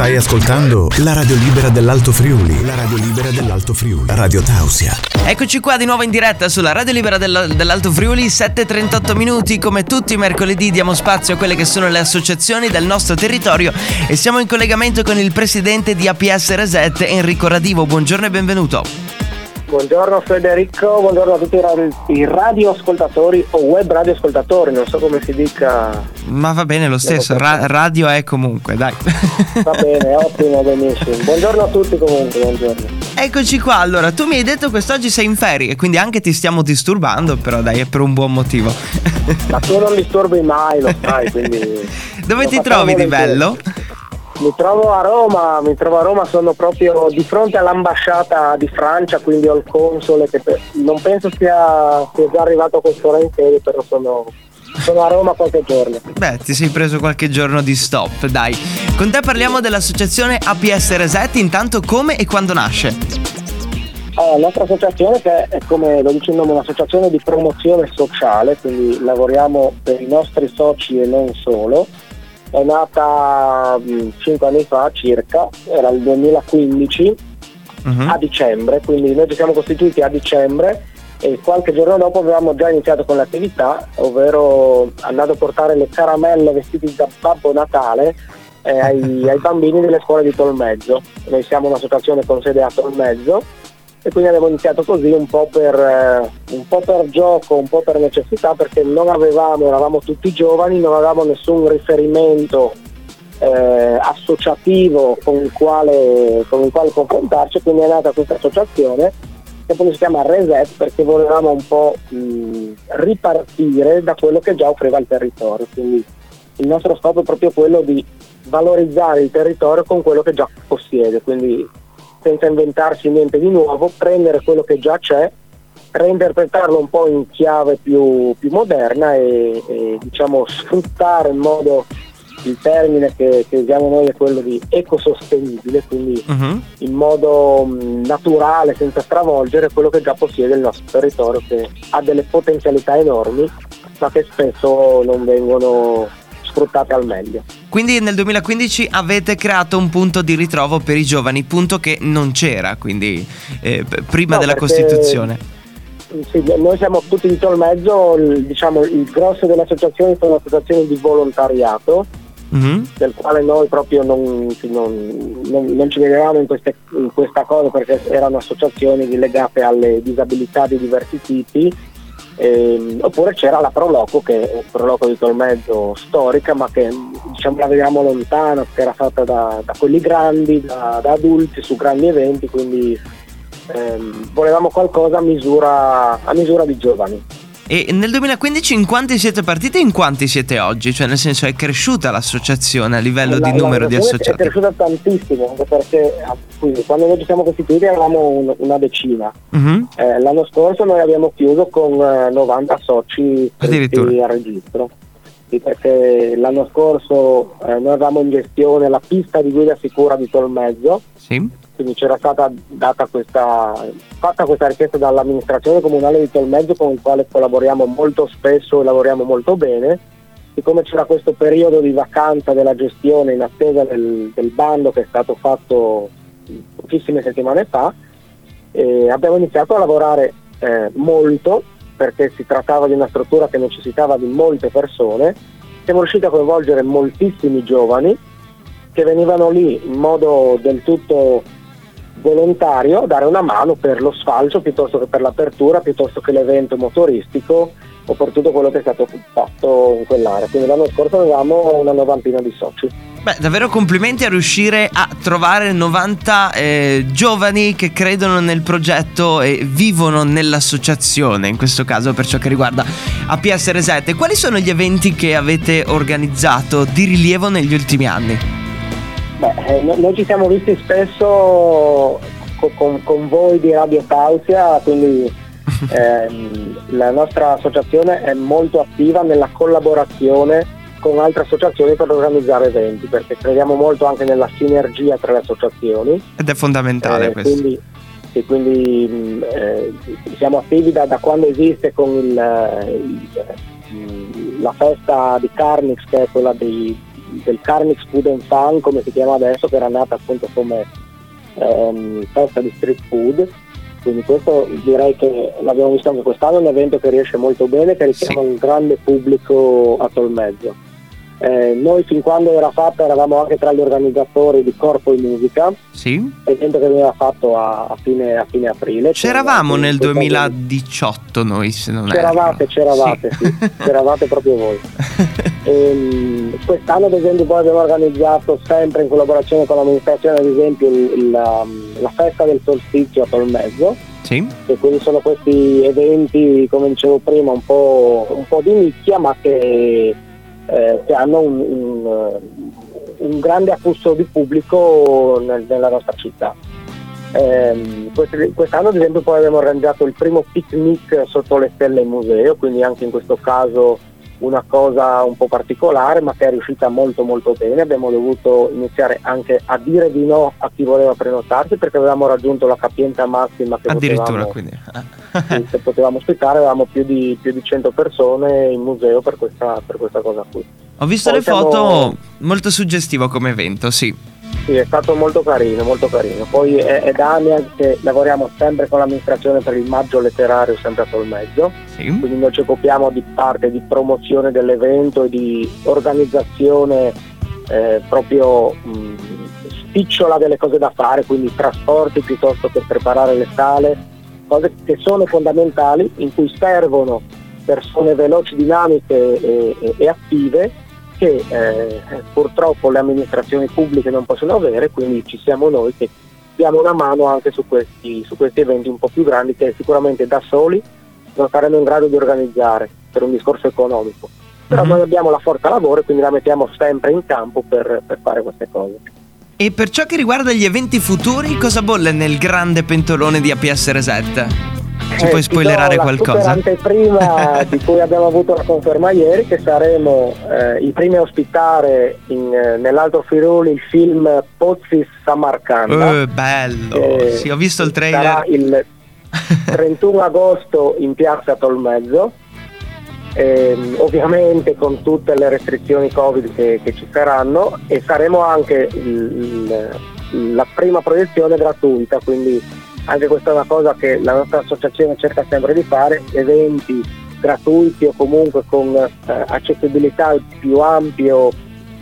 Stai ascoltando la radio libera dell'Alto Friuli. La radio libera dell'Alto Friuli. Radio Tausia. Eccoci qua di nuovo in diretta sulla radio libera del- dell'Alto Friuli, 7.38 minuti. Come tutti i mercoledì diamo spazio a quelle che sono le associazioni del nostro territorio e siamo in collegamento con il presidente di APS Reset, Enrico Radivo. Buongiorno e benvenuto. Buongiorno Federico, buongiorno a tutti i radio- i radioascoltatori o web radioascoltatori, non so come si dica, Ma va bene lo stesso, ra- radio è comunque, dai. va bene, ottimo, benissimo. Buongiorno a tutti comunque, buongiorno. Eccoci qua, allora tu mi hai detto quest'oggi sei in ferie, quindi anche ti stiamo disturbando, però dai, è per un buon motivo. Ma tu non disturbi mai, lo sai, quindi... Dove lo ti trovi di bello? Mi trovo a Roma, mi trovo a Roma, sono proprio di fronte all'ambasciata di Francia, quindi ho il console che pe- non penso sia, sia già arrivato quest'ora in ferie, però sono, sono a Roma qualche giorno. Beh, ti sei preso qualche giorno di stop, dai. Con te parliamo dell'associazione APS Reset, intanto come e quando nasce. Allora, la nostra associazione che è come lo dice il nome un'associazione di promozione sociale, quindi lavoriamo per i nostri soci e non solo, è nata 5 anni fa circa, era il 2015 Mhm. a dicembre, quindi noi ci siamo costituiti a dicembre e qualche giorno dopo avevamo già iniziato con l'attività, ovvero andando a portare le caramelle vestiti da Babbo Natale eh, ai, ai bambini delle scuole di Tolmezzo. Noi siamo un'associazione con sede a Tolmezzo e quindi abbiamo iniziato così un po' per, eh, un po' per gioco, un po' per necessità perché non avevamo, eravamo tutti giovani, non avevamo nessun riferimento eh, associativo con il, quale, con il quale confrontarci, quindi è nata questa associazione che poi si chiama Reset perché volevamo un po' mh, ripartire da quello che già offriva il territorio, quindi il nostro scopo è proprio quello di valorizzare il territorio con quello che già possiede, quindi senza inventarsi niente di nuovo, prendere quello che già c'è, reinterpretarlo un po' in chiave più, più moderna e, e, diciamo sfruttare in modo il termine che, che usiamo noi è quello di ecosostenibile, quindi Mhm. in modo mh, naturale, senza stravolgere quello che già possiede il nostro territorio, che ha delle potenzialità enormi, ma che spesso non vengono sfruttate al meglio. Quindi nel 2015 avete creato un punto di ritrovo per i giovani, punto che non c'era, quindi eh, prima No, della perché- Costituzione. Sì, noi siamo tutti di Tolmezzo, il, diciamo, il grosso delle associazioni sono associazioni di volontariato, Mhm. del quale noi proprio non, non- non- non ci vedevamo in, queste- in questa cosa perché erano associazioni legate alle disabilità di diversi tipi. Ehm, oppure c'era la Proloco che è il Proloco di Tolmezzo storica ma che diciamo la vediamo lontana che era fatta da, da quelli grandi, da, da adulti su grandi eventi quindi ehm, volevamo qualcosa a misura, a misura di giovani. E nel 2015 in quanti siete partiti e in quanti siete oggi? Cioè nel senso è cresciuta l'associazione a livello La- di numero di associati? È cresciuta tantissimo, anche perché quindi, quando noi ci siamo costituiti eravamo un- una decina. Mhm. Eh, l'anno scorso noi abbiamo chiuso con eh, 90 soci iscritti Addirittura. al registro. Sì, perché l'anno scorso eh, noi avevamo in gestione la pista di guida sicura di Tolmezzo, Sì. Quindi c'era stata questa, fatta questa richiesta dall'amministrazione comunale di Tolmezzo con il quale collaboriamo molto spesso e lavoriamo molto bene. Siccome c'era questo periodo di vacanza della gestione in attesa del, del bando che è stato fatto pochissime settimane fa, eh, abbiamo iniziato a lavorare eh, molto perché si trattava di una struttura che necessitava di molte persone. Siamo riusciti a coinvolgere moltissimi giovani che venivano lì in modo del tutto volontario a dare una mano per lo sfalcio piuttosto che per l'apertura, piuttosto che l'evento motoristico o per tutto quello che è stato fatto in quell'area. Quindi l'anno scorso avevamo una novantina di soci. Beh, davvero complimenti a riuscire a trovare 90 eh, giovani che credono nel progetto e vivono nell'associazione, in questo caso per ciò che riguarda APS Reset. E Quali sono gli eventi che avete organizzato di rilievo negli ultimi anni? Eh, no- noi ci siamo visti spesso co- con, con voi di Radio Tausia, quindi ehm, la nostra associazione è molto attiva nella collaborazione con altre associazioni per organizzare eventi, perché crediamo molto anche nella sinergia tra le associazioni. Ed è fondamentale Eh, questo. quindi, sì, quindi mh, eh, siamo attivi da, da quando esiste con il, eh, il- mh, la festa di Carnix che è quella dei, del Carnix Food and Fun, come si chiama adesso, che era nata appunto come ehm, festa di street food. Quindi questo direi che l'abbiamo visto anche quest'anno, è un evento che riesce molto bene, che richiama Sì. un grande pubblico a Tolmezzo. Eh, noi fin quando era fatta eravamo anche tra gli organizzatori di Corpo in Musica, Sì? evento che veniva fatto a, a fine, a fine aprile. C'eravamo nel questa- 2018 noi, se non C'eravate, erro. c'eravate, sì. c'eravate proprio voi. Ehm, quest'anno ad esempio poi abbiamo organizzato sempre in collaborazione con l'amministrazione ad esempio il- um, la festa del solstizio a Tolmezzo sì? e quindi sono questi eventi come dicevo prima un po', un po' di nicchia ma che, eh, che hanno un, un, un grande afflusso di pubblico nel- nella nostra città. Quest- quest'anno ad esempio poi abbiamo organizzato il primo picnic sotto le stelle in museo, quindi anche in questo caso una cosa un po' particolare ma che è riuscita molto molto bene, abbiamo dovuto iniziare anche a dire di no a chi voleva prenotarsi perché avevamo raggiunto la capienza massima che Addirittura, potevamo, quindi. sì, che potevamo ospitare, avevamo più di, più di 100 persone in museo per questa, per questa cosa qui. Ho visto Poi le siamo- foto, molto suggestivo come evento, sì. Sì, è stato molto carino, molto carino. Poi è, è da anni che lavoriamo sempre con l'amministrazione per il maggio letterario sempre a Tolmezzo, Sì? quindi noi ci occupiamo di parte di promozione dell'evento e di organizzazione eh, proprio mh, spicciola delle cose da fare, quindi trasporti piuttosto che preparare le sale, cose che sono fondamentali, in cui servono persone veloci, dinamiche e, e- e attive che eh, purtroppo le amministrazioni pubbliche non possono avere, quindi ci siamo noi che diamo una mano anche su questi, su questi eventi un po' più grandi che sicuramente da soli non saremo in grado di organizzare per un discorso economico. Però Mhm. noi abbiamo la forza lavoro e quindi la mettiamo sempre in campo per, per fare queste cose. E per ciò che riguarda gli eventi futuri, cosa bolle nel grande pentolone di APS Reset? Ci Eh, puoi spoilerare qualcosa? anteprima di cui abbiamo avuto la conferma ieri che saremo eh, i primi a ospitare in, eh, nell'Alto Friuli il film Pozzi Samarcanda. Eh, bello! Sì, ho visto il Sarà trailer. il 31 agosto in piazza Tolmezzo, ehm, ovviamente con tutte le restrizioni Covid che, che ci saranno e saremo anche il- il- la prima proiezione gratuita, quindi anche questa è una cosa che la nostra associazione cerca sempre di fare, eventi gratuiti o comunque con eh, accessibilità al più ampio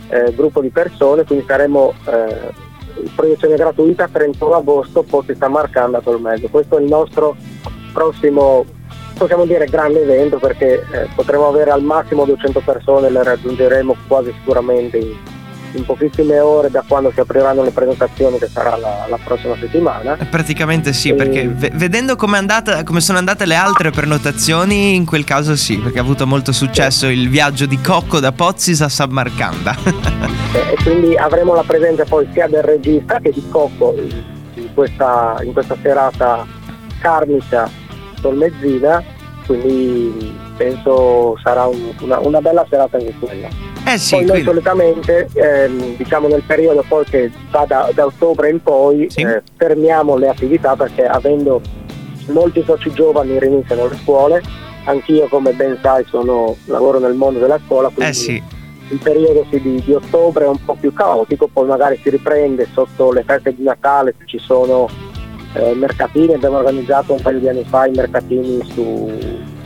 eh, gruppo di persone, quindi saremo eh, proiezione gratuita 31 agosto Pozzi Samarcanda a Tolmezzo. Questo è il nostro prossimo, possiamo dire, grande evento perché eh, potremo avere al massimo 200 persone, le raggiungeremo quasi sicuramente in, in pochissime ore da quando si apriranno le prenotazioni che sarà la, la prossima settimana. Eh, Praticamente sì, Eh, perché ve- vedendo come, è andata- come sono andate le altre prenotazioni, in quel caso sì, perché ha avuto molto successo il viaggio di Cocco da Pozzis a Samarcanda. Eh, e quindi avremo la presenza poi sia del regista che di Cocco in, questa, in questa serata carnica tolmezzina, quindi penso sarà un- una, una bella serata anche quella. Eh sì, poi noi quindi- solitamente, ehm, diciamo nel periodo poi che va da, da ottobre in poi, Sì. eh, fermiamo le attività perché avendo molti soci giovani riniziano le scuole, anch'io come ben sai sono, lavoro nel mondo della scuola, quindi eh sì, il periodo di, di ottobre è un po' più caotico, poi magari si riprende sotto le feste di Natale, se ci sono eh, mercatini, abbiamo organizzato un paio di anni fa i mercatini su,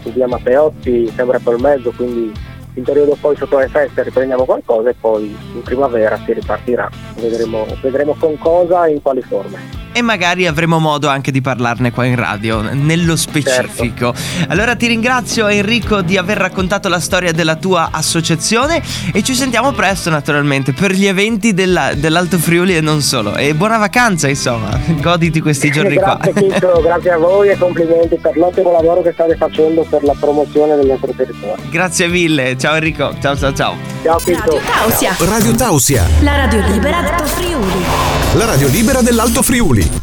su via Matteotti, sempre per mezzo, quindi in periodo poi sotto le feste riprendiamo qualcosa e poi in primavera si ripartirà, vedremo, vedremo con cosa e in quali forme. E magari avremo modo anche di parlarne qua in radio, nello specifico. Allora ti ringrazio Enrico di aver raccontato la storia della tua associazione e ci sentiamo presto naturalmente per gli eventi della- dell'Alto Friuli e non solo. E buona vacanza insomma, goditi questi giorni qua. grazie Chicco, grazie a voi e complimenti per l'ottimo lavoro che state facendo per la promozione del nostro territorio. Grazie mille, ciao Enrico, ciao ciao ciao. Ciao Chicco. Radio Tausia, Radio Tausia, la radio libera d'Alto Friuli. La radio libera dell'Alto Friuli.